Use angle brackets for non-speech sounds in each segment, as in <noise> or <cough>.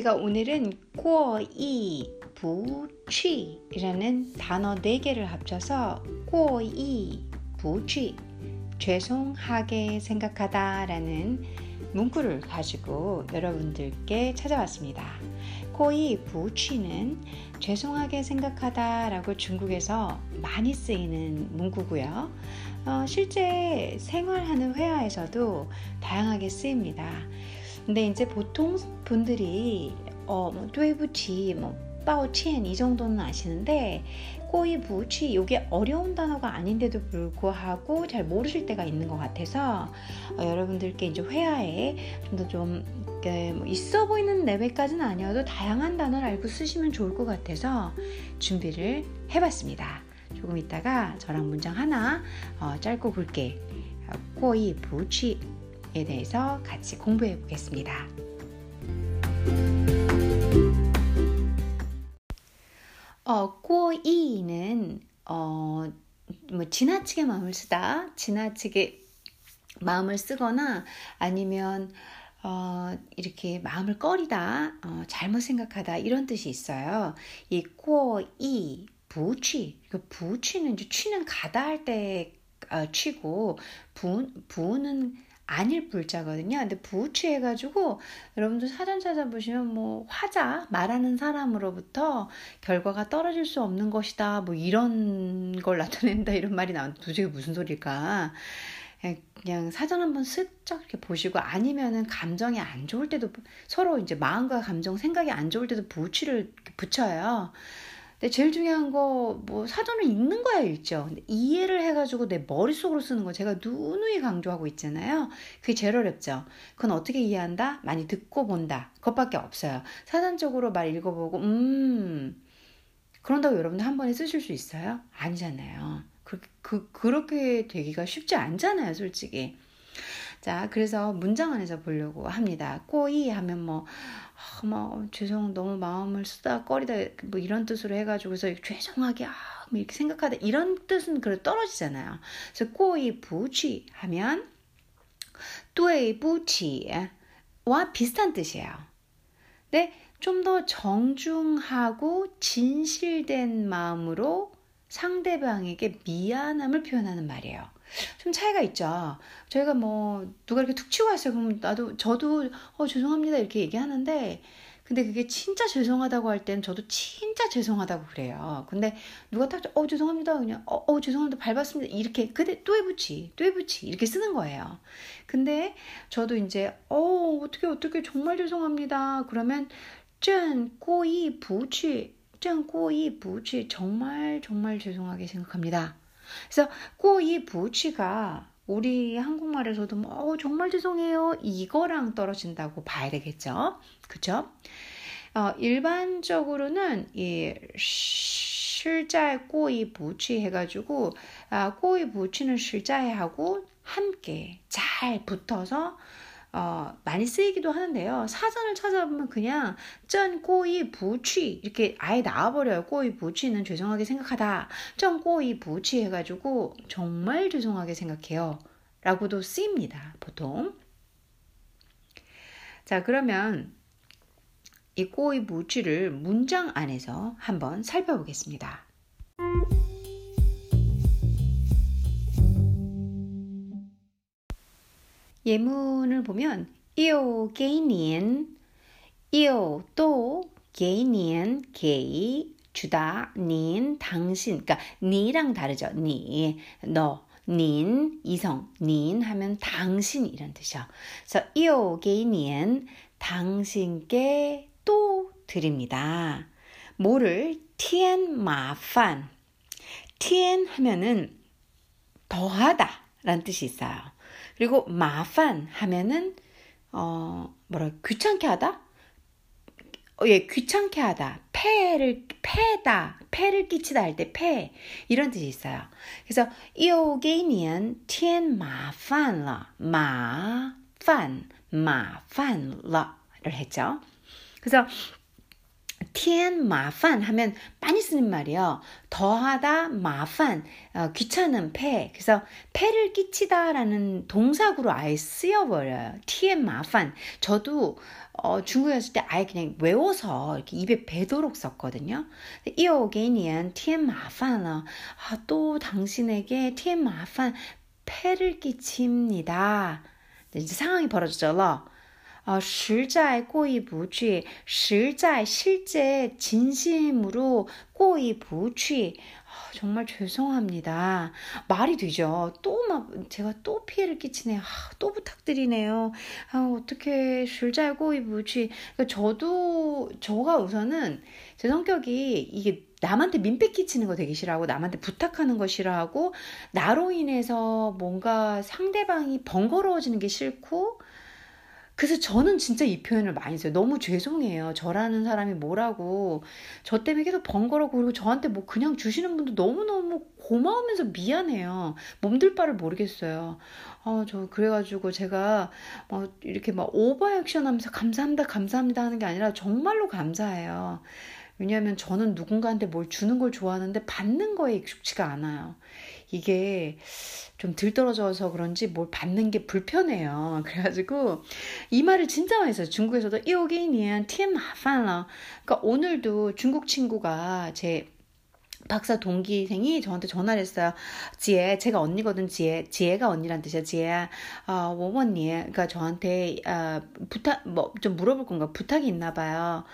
제가 오늘은 꼬이 부취라는 단어 4개를 합쳐서 꼬이 부취 죄송하게 생각하다라는 문구를 가지고 여러분들께 찾아왔습니다. 코이 부취는 죄송하게 생각하다라고 중국에서 많이 쓰이는 문구고요. 어, 실제 생활하는 회화에서도 다양하게 쓰입니다. 근데 이제 보통 분들이 어, 뭐, 对不起, 뭐, 抱歉이 정도는 아시는데 꼬이 부치 이게 어려운 단어가 아닌데도 불구하고 잘 모르실 때가 있는 것 같아서 어, 여러분들께 이제 회화에 좀 더좀 뭐 있어 보이는 레벨까지는 아니어도 다양한 단어를 알고 쓰시면 좋을 것 같아서 준비를 해봤습니다. 조금 있다가 저랑 문장 하나 어, 짧고 굵게 꼬이 부치 에 대해서 같이 공부해 보겠습니다. 어, 꼬이는 어, 뭐 지나치게 마음을 쓰다, 지나치게 마음을 쓰거나 아니면 어, 이렇게 마음을 꺼리다, 어, 잘못 생각하다 이런 뜻이 있어요. 이 꼬이 부취, 그 부취는 이제 취는 가다 할때 어, 취고 부 부는 아닐 불자거든요. 근데 부취해가지고 여러분들 사전 찾아보시면 뭐 화자 말하는 사람으로부터 결과가 떨어질 수 없는 것이다. 뭐 이런 걸 나타낸다 이런 말이 나오는데 도대체 무슨 소리일까? 그냥 사전 한번 슬쩍 이렇게 보시고 아니면은 감정이 안 좋을 때도 서로 이제 마음과 감정 생각이 안 좋을 때도 부취를 붙여요. 근데 제일 중요한 거 뭐 사전을 읽는 거야 읽죠. 근데 이해를 해가지고 내 머릿속으로 쓰는 거 제가 누누이 강조하고 있잖아요. 그게 제일 어렵죠. 그건 어떻게 이해한다? 많이 듣고 본다. 그것밖에 없어요. 사전적으로 말 읽어보고 음 그런다고 여러분들 한 번에 쓰실 수 있어요? 아니잖아요. 그, 그, 그렇게 되기가 쉽지 않잖아요, 솔직히. 자, 그래서 문장 안에서 보려고 합니다. 꼬이 하면 뭐, 아, 뭐, 죄송, 너무 마음을 쓰다꺼리다, 뭐 이런 뜻으로 해가지고서 죄송하게, 아, 뭐 이렇게 생각하다, 이런 뜻은 그래 떨어지잖아요. 그래서 꼬이 부취 하면, 또이 부치와 예, 비슷한 뜻이에요. 근데 좀 더 정중하고 진실된 마음으로 상대방에게 미안함을 표현하는 말이에요. 좀 차이가 있죠. 저희가 뭐 누가 이렇게 툭 치고 왔어요. 그럼 나도 저도 어 죄송합니다 이렇게 얘기하는데 근데 그게 진짜 죄송하다고 할 때는 저도 진짜 죄송하다고 그래요. 근데 누가 딱, 어, 죄송합니다. 그냥, 어, 어 죄송합니다. 밟았습니다. 이렇게, 근데 또 해붙이, 또 해붙이. 이렇게 쓰는 거예요. 근데 저도 이제, 어, 어떻게, 어떻게, 정말 죄송합니다. 그러면, 쩐, 꼬이, 부취, 쩐, 꼬이, 부취. 정말, 정말 죄송하게 생각합니다. 그래서 꼬이 부취가 우리 한국말에서도 뭐 어, 정말 죄송해요 이거랑 떨어진다고 봐야 되겠죠, 그죠? 어, 일반적으로는 이 실자의 꼬이 부취 해가지고 아, 꼬이 부취는 실자하고 함께 잘 붙어서 어, 많이 쓰이기도 하는데요. 사전을 찾아보면 그냥 전 꼬이 부취 이렇게 아예 나와버려요. 꼬이 부취는 죄송하게 생각하다. 전 꼬이 부취 해가지고 정말 죄송하게 생각해요. 라고도 쓰입니다. 보통. 자, 그러면 이 꼬이 부취를 문장 안에서 한번 살펴보겠습니다. 예문을 보면 이오 게이니엔 이오 또 게이니엔 게이 주다 닌 당신 그러니까 니랑 다르죠 니너 닌, 이성, 닌 하면 당신 이런 뜻이요. 그래서 이오게이니엔 당신께 또 드립니다. 뭐를 티엔 마판 티엔 하면은 더하다 라는 뜻이 있어요. 그리고 마판 하면은 어 뭐라 귀찮게 하다? 어, 예, 귀찮게 하다. 폐를 폐다. 폐를 끼치다 할 때 폐. 이런 뜻이 있어요. 그래서 요게니엔 티엔 마판라. 마판 마판라를 했죠. 그래서 티엔 마판 하면 많이 쓰는 말이에요. 더하다 마판 어, 귀찮은 폐 그래서 폐를 끼치다라는 동사구로 아예 쓰여버려요. 티엔 마판 저도 어, 중국에었을 때 아예 그냥 외워서 이렇게 입에 배도록 썼거든요. 이오게니엔 티엔 마판 아, 또 당신에게 티엔 마판 폐를 끼칩니다. 이제 상황이 벌어졌죠. 实在过意不去,实在 실제 진심으로 过意不去. 아, 정말 죄송합니다. 말이 되죠. 또 막 제가 또 피해를 끼치네요. 아, 또 부탁드리네요. 아, 어떻게 실제 过意不去. 그러니까 저도 저가 우선은 제 성격이 이게 남한테 민폐 끼치는 거 되게 싫어하고 남한테 부탁하는 거 싫어하고 나로 인해서 뭔가 상대방이 번거로워지는 게 싫고 그래서 저는 진짜 이 표현을 많이 써요. 너무 죄송해요. 저라는 사람이 뭐라고. 저 때문에 계속 번거롭고, 그리고 저한테 뭐 그냥 주시는 분도 너무너무 고마우면서 미안해요. 몸둘 바를 모르겠어요. 어, 저, 그래가지고 제가 뭐 이렇게 막 오버 액션 하면서 감사합니다, 감사합니다 하는 게 아니라 정말로 감사해요. 왜냐하면 저는 누군가한테 뭘 주는 걸 좋아하는데 받는 거에 익숙치가 않아요. 이게 좀 들떨어져서 그런지 뭘 받는 게 불편해요. <laughs> 그래가지고 이 말을 진짜 많이 써요. 중국에서도 이오게니안 팀 마판러. 그러니까 오늘도 중국 친구가 제 박사 동기생이 저한테 전화를 했어요. 지혜, 제가 언니거든, 지혜. 지혜가 언니란 뜻이야, 지혜야. 어, 워머니. 그러니까 저한테, 어, 부탁, 뭐, 좀 물어볼 건가? 부탁이 있나 봐요.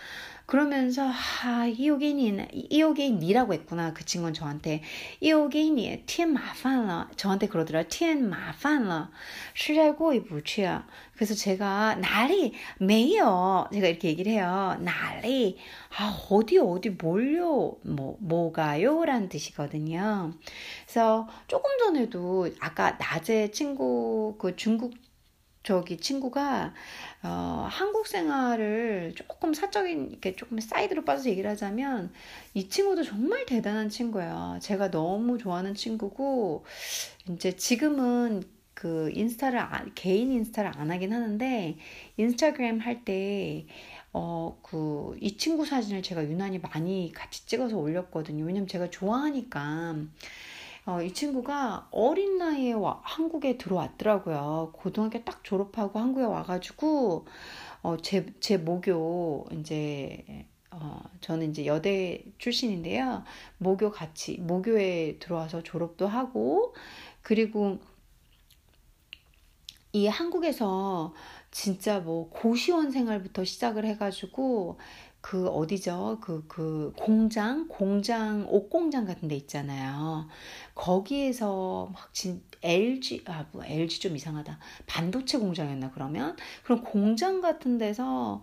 그러면서 아, 이오게니 이오게니라고 했구나. 그 친구는 저한테 이오게니 天麻烦了. 저한테 그러더라. 天麻烦了.实在过意不去. 그래서 제가 날이 매요. 제가 이렇게 얘기를 해요. 날이 아, 어디 어디 몰려 뭐 뭐가요라는 뜻이거든요. 그래서 조금 전에도 아까 낮에 친구 그 중국 저기 친구가 어, 한국 생활을 조금 사적인 이렇게 조금 사이드로 빠져서 얘기를 하자면 이 친구도 정말 대단한 친구예요. 제가 너무 좋아하는 친구고 이제 지금은 그 인스타를 개인 인스타를 안 하긴 하는데 인스타그램 할때 어, 그, 이 친구 사진을 제가 유난히 많이 같이 찍어서 올렸거든요. 왜냐면 제가 좋아하니까. 어, 이 친구가 어린 나이에 와, 한국에 들어왔더라고요. 고등학교 딱 졸업하고 한국에 와가지고, 어, 제, 제 모교, 이제, 어, 저는 이제 여대 출신인데요. 모교 같이, 모교에 들어와서 졸업도 하고, 그리고 이 한국에서 진짜 뭐 고시원 생활부터 시작을 해가지고 그 어디죠? 그, 그 공장, 공장, 옷 공장 같은 데 있잖아요. 거기에서 막 진, LG, 아, 뭐 LG 좀 이상하다. 반도체 공장이었나, 그러면? 그럼 공장 같은 데서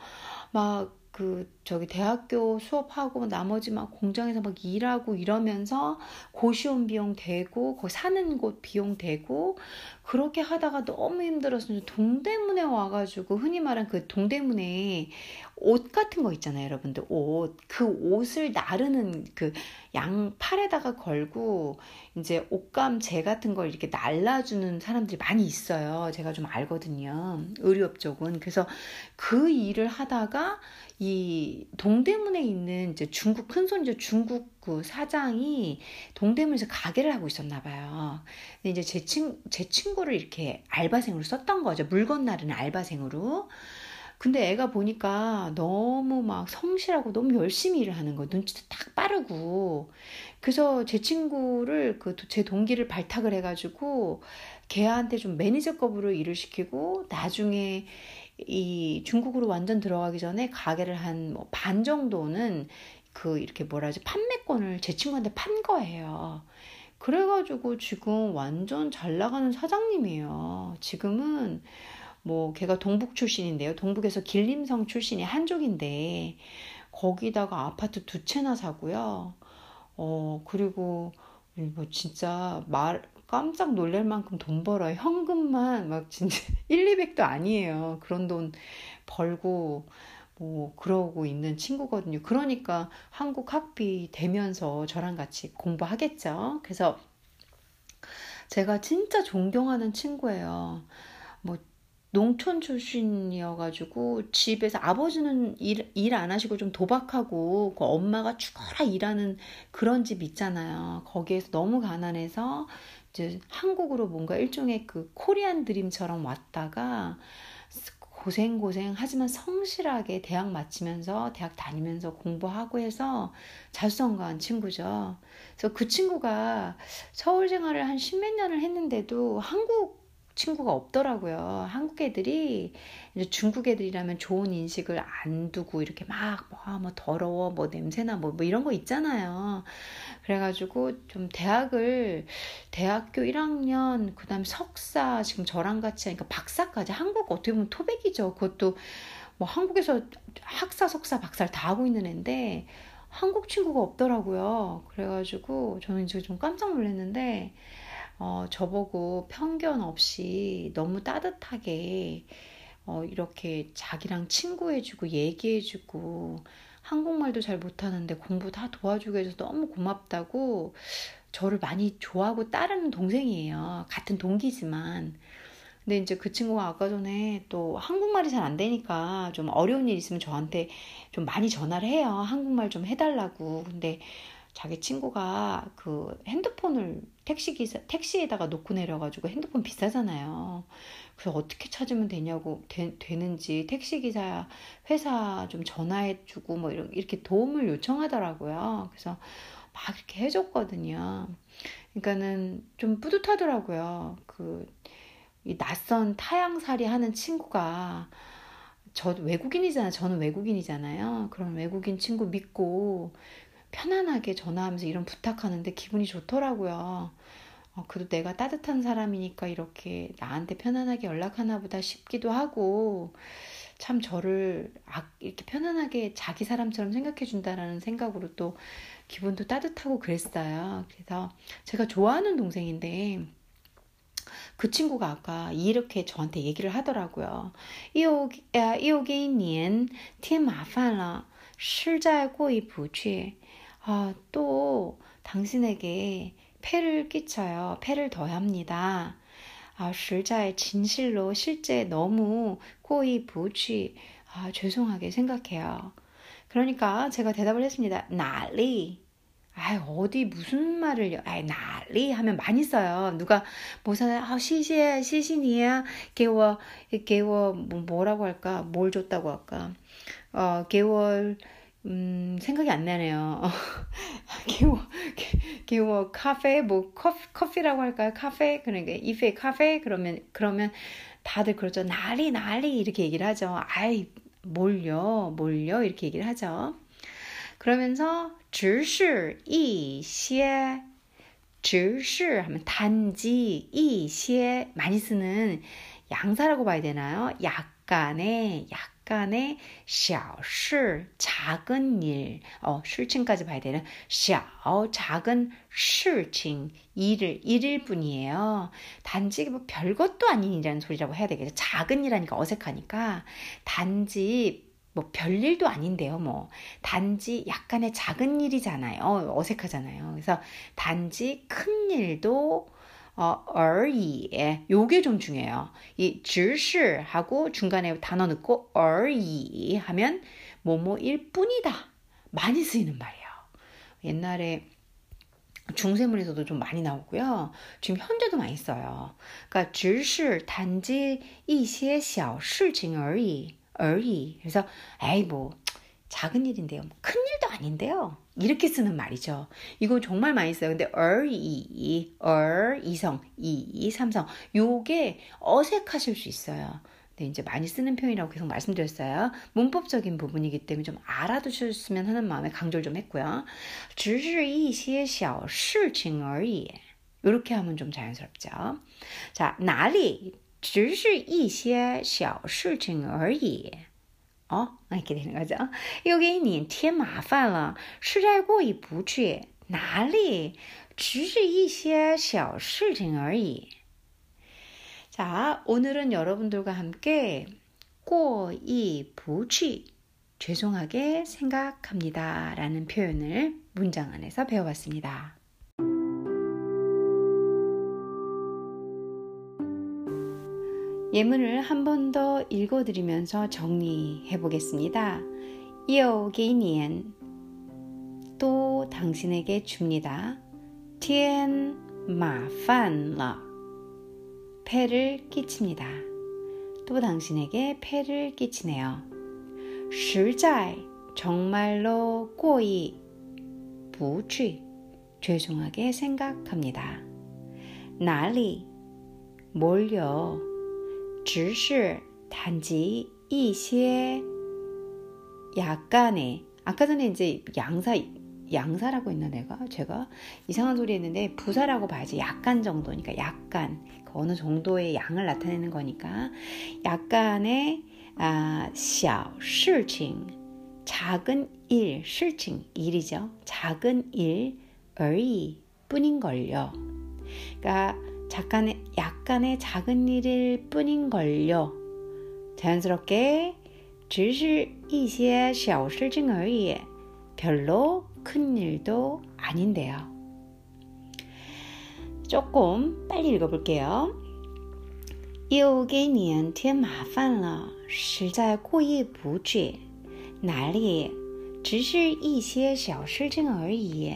막 그 저기 대학교 수업하고 나머지 막 공장에서 막 일하고 이러면서 고시원 비용 되고 거기 사는 곳 비용 되고 그렇게 하다가 너무 힘들어서 동대문에 와가지고 흔히 말하는 그 동대문에 옷 같은 거 있잖아요 여러분들. 옷. 그 옷을 나르는 그 양 팔에다가 걸고 이제 옷감 재 같은 걸 이렇게 날라주는 사람들이 많이 있어요. 제가 좀 알거든요. 의류업 쪽은. 그래서 그 일을 하다가 이 동대문에 있는 이제 중국 큰손이죠. 중국 그 사장이 동대문에서 가게를 하고 있었나 봐요. 근데 이제 제, 친, 제 친구를 이렇게 알바생으로 썼던 거죠. 물건 나르는 알바생으로. 근데 애가 보니까 너무 막 성실하고 너무 열심히 일을 하는 거 눈치도 딱 빠르고 그래서 제 친구를 그 제 동기를 발탁을 해가지고 걔한테 좀 매니저급으로 일을 시키고 나중에 이 중국으로 완전 들어가기 전에 가게를 한반뭐 정도는 그 이렇게 뭐라 하지 판매권을 제 친구한테 판 거예요. 그래가지고 지금 완전 잘 나가는 사장님이에요. 지금은 뭐 걔가 동북 출신인데요. 동북에서 길림성 출신이 한족인데 거기다가 아파트 두 채나 사고요. 어 그리고 뭐 진짜 말 깜짝 놀랄 만큼 돈 벌어요. 현금만 막 진짜 <laughs> 1, 200도 아니에요. 그런 돈 벌고 뭐 그러고 있는 친구거든요. 그러니까 한국 학비 되면서 저랑 같이 공부하겠죠. 그래서 제가 진짜 존경하는 친구예요. 뭐 농촌 출신이어가지고 집에서 아버지는 일일안 하시고 좀 도박하고 그 엄마가 죽어라 일하는 그런 집 있잖아요. 거기에서 너무 가난해서 이제 한국으로 뭔가 일종의 그 코리안 드림처럼 왔다가 고생고생 하지만 성실하게 대학 마치면서 대학 다니면서 공부하고 해서 자수성가한 친구죠. 그래서 그 친구가 서울 생활을 한 십몇 년을 했는데도 한국 친구가 없더라고요. 한국 애들이 중국 애들이라면 좋은 인식을 안 두고 이렇게 막 뭐, 뭐 더러워 뭐 냄새나 뭐, 뭐 이런 거 있잖아요. 그래가지고 좀 대학을 대학교 1학년 그다음 석사 지금 저랑 같이 하니까 박사까지 한국 어떻게 보면 토백이죠. 그것도 뭐 한국에서 학사 석사 박사를 다 하고 있는 애인데 한국 친구가 없더라고요. 그래가지고 저는 이제 좀 깜짝 놀랐는데 어, 저보고 편견 없이 너무 따뜻하게 어, 이렇게 자기랑 친구해주고 얘기해주고 한국말도 잘 못하는데 공부 다 도와주고 해서 너무 고맙다고 저를 많이 좋아하고 따르는 동생이에요. 같은 동기지만. 근데 이제 그 친구가 아까 전에 또 한국말이 잘 안 되니까 좀 어려운 일 있으면 저한테 좀 많이 전화를 해요. 한국말 좀 해달라고. 근데 자기 친구가 그 핸드폰을 택시 기사 택시에다가 놓고 내려가지고 핸드폰 비싸잖아요. 그래서 어떻게 찾으면 되냐고 되, 되는지 택시 기사 회사 좀 전화해주고 뭐 이런 이렇게 도움을 요청하더라고요. 그래서 막 이렇게 해줬거든요. 그러니까는 좀 뿌듯하더라고요. 그 이 낯선 타향살이 하는 친구가 저 외국인이잖아요. 저는 외국인이잖아요. 그런 외국인 친구 믿고 편안하게 전화하면서 이런 부탁하는데 기분이 좋더라고요. 어, 그래도 내가 따뜻한 사람이니까 이렇게 나한테 편안하게 연락하나 보다 싶기도 하고, 참 저를 이렇게 편안하게 자기 사람처럼 생각해 준다라는 생각으로 또 기분도 따뜻하고 그랬어요. 그래서 제가 좋아하는 동생인데, 그 친구가 아까 이렇게 저한테 얘기를 하더라고요. 又呃又给您添麻烦了，实在过意不去。 아, 또 당신에게 폐를 끼쳐요. 폐를 더야 합니다. 아, 실자의 진실로 실제 너무 꼬이 부취 아, 죄송하게 생각해요. 그러니까 제가 대답을 했습니다. 난리. 아 어디 무슨 말을 아 난리 하면 많이 써요. 누가 뭐사는 아 시시해 시신이야 개워 개워 뭐 뭐라고 할까 뭘 줬다고 할까 어 개월 음, 생각이 안 나네요. <laughs> 기워, 기워, 카페, 뭐, 커피, 커피라고 할까요? 카페? 그러니까, 이페 카페? 그러면, 그러면 다들 그러죠. 난리, 난리, 이렇게 얘기를 하죠. 아이, 뭘요, 뭘요? 이렇게 얘기를 하죠. 그러면서, 只是一些,只是 하면 단지, 一些, 많이 쓰는 양사라고 봐야 되나요? 약간의, 약 약 간의 小事 작은 일, 어, 事情까지 봐야 되는 小 작은 事情 일을 일일 뿐이에요. 단지 뭐 별것도 아닌 일이라는 소리라고 해야 되겠죠. 작은 일하니까 어색하니까 단지 뭐 별일도 아닌데요, 뭐. 단지 약간의 작은 일이잖아요. 어색하잖아요. 그래서 단지 큰 일도 어, 而已. 요게 좀 중요해요. 이 只是하고 중간에 단어 넣고 而已 하면 뭐뭐일 뿐이다. 많이 쓰이는 말이에요. 옛날에 중세문에서도 좀 많이 나오고요. 지금 현재도 많이 써요. 그러니까 只是 단지 一些小事情而已而已. 그래서 에이 뭐 작은 일인데요. 큰 일도 아닌데요. 이렇게 쓰는 말이죠. 이거 정말 많이 써요. 근데 얼이, 얼, 이성, 이, 삼성. 요게 어색하실 수 있어요. 네, 이제 많이 쓰는 표현이라고 계속 말씀드렸어요. 문법적인 부분이기 때문에 좀 알아두셨으면 하는 마음에 강조를 좀 했고요. 只是一些小事情而已. 이렇게 하면 좀 자연스럽죠. 자, 哪里只是一些小事情而已. 어? 이렇게 되는 거죠. 又给你添麻烦了，实在过意不去。哪里只是一些小事情而已。 자, 오늘은 여러분들과 함께 过意不去 죄송하게 생각합니다. 라는 표현을 문장 안에서 배워봤습니다. 예문을 한 번 더 읽어드리면서 정리해 보겠습니다. 이어게이니엔 또 당신에게 줍니다. 티엔 마판러 폐를 끼칩니다. 또 당신에게 폐를 끼치네요. 실자 정말로 꼬이 부취 죄송하게 생각합니다. 나리 몰려 只是 단지 一些 약간의 아까 전에 이제 양사 양사라고 했나 내가 제가 이상한 소리 했는데 부사라고 봐야지 약간 정도니까 약간 그 어느 정도의 양을 나타내는 거니까 약간의 아, 小事情 작은 일, 事情 일이죠. 작은 일, 而已 뿐인걸요. 그러니까 약간의, 약간의 작은 일일 뿐인걸요. 자연스럽게 只是一些小事情而已. 별로 큰 일도 아닌데요. 조금 빨리 읽어볼게요. 又给你添麻烦了，实在过意不去。哪里？只是一些小事情而已。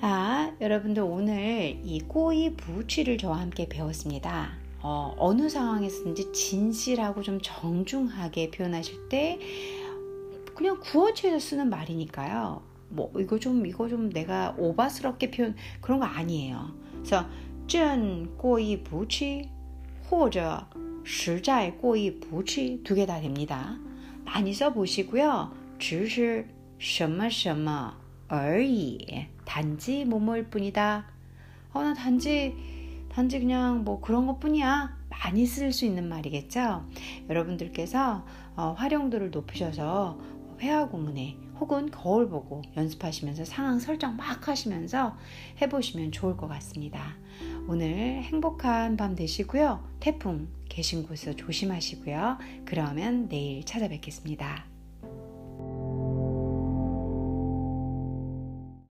아, 여러분들 오늘 이 꼬이 부치를 저와 함께 배웠습니다. 어, 어느 상황에서든지 진실하고 좀 정중하게 표현하실 때 그냥 구어체에서 쓰는 말이니까요. 뭐 이거 좀 이거 좀 내가 오바스럽게 표현 그런 거 아니에요. 그래서 真过意不去或者实在过意不去두 개 다 됩니다. 많이 써 보시고요. 只是什么什么 而已 단지 뭐뭐일 뿐이다. 어, 나 단지, 단지 그냥 뭐 그런 것 뿐이야. 많이 쓸 수 있는 말이겠죠? 여러분들께서 어, 활용도를 높이셔서 회화 구문에 혹은 거울 보고 연습하시면서 상황 설정 막 하시면서 해보시면 좋을 것 같습니다. 오늘 행복한 밤 되시고요. 태풍 계신 곳에서 조심하시고요. 그러면 내일 찾아뵙겠습니다.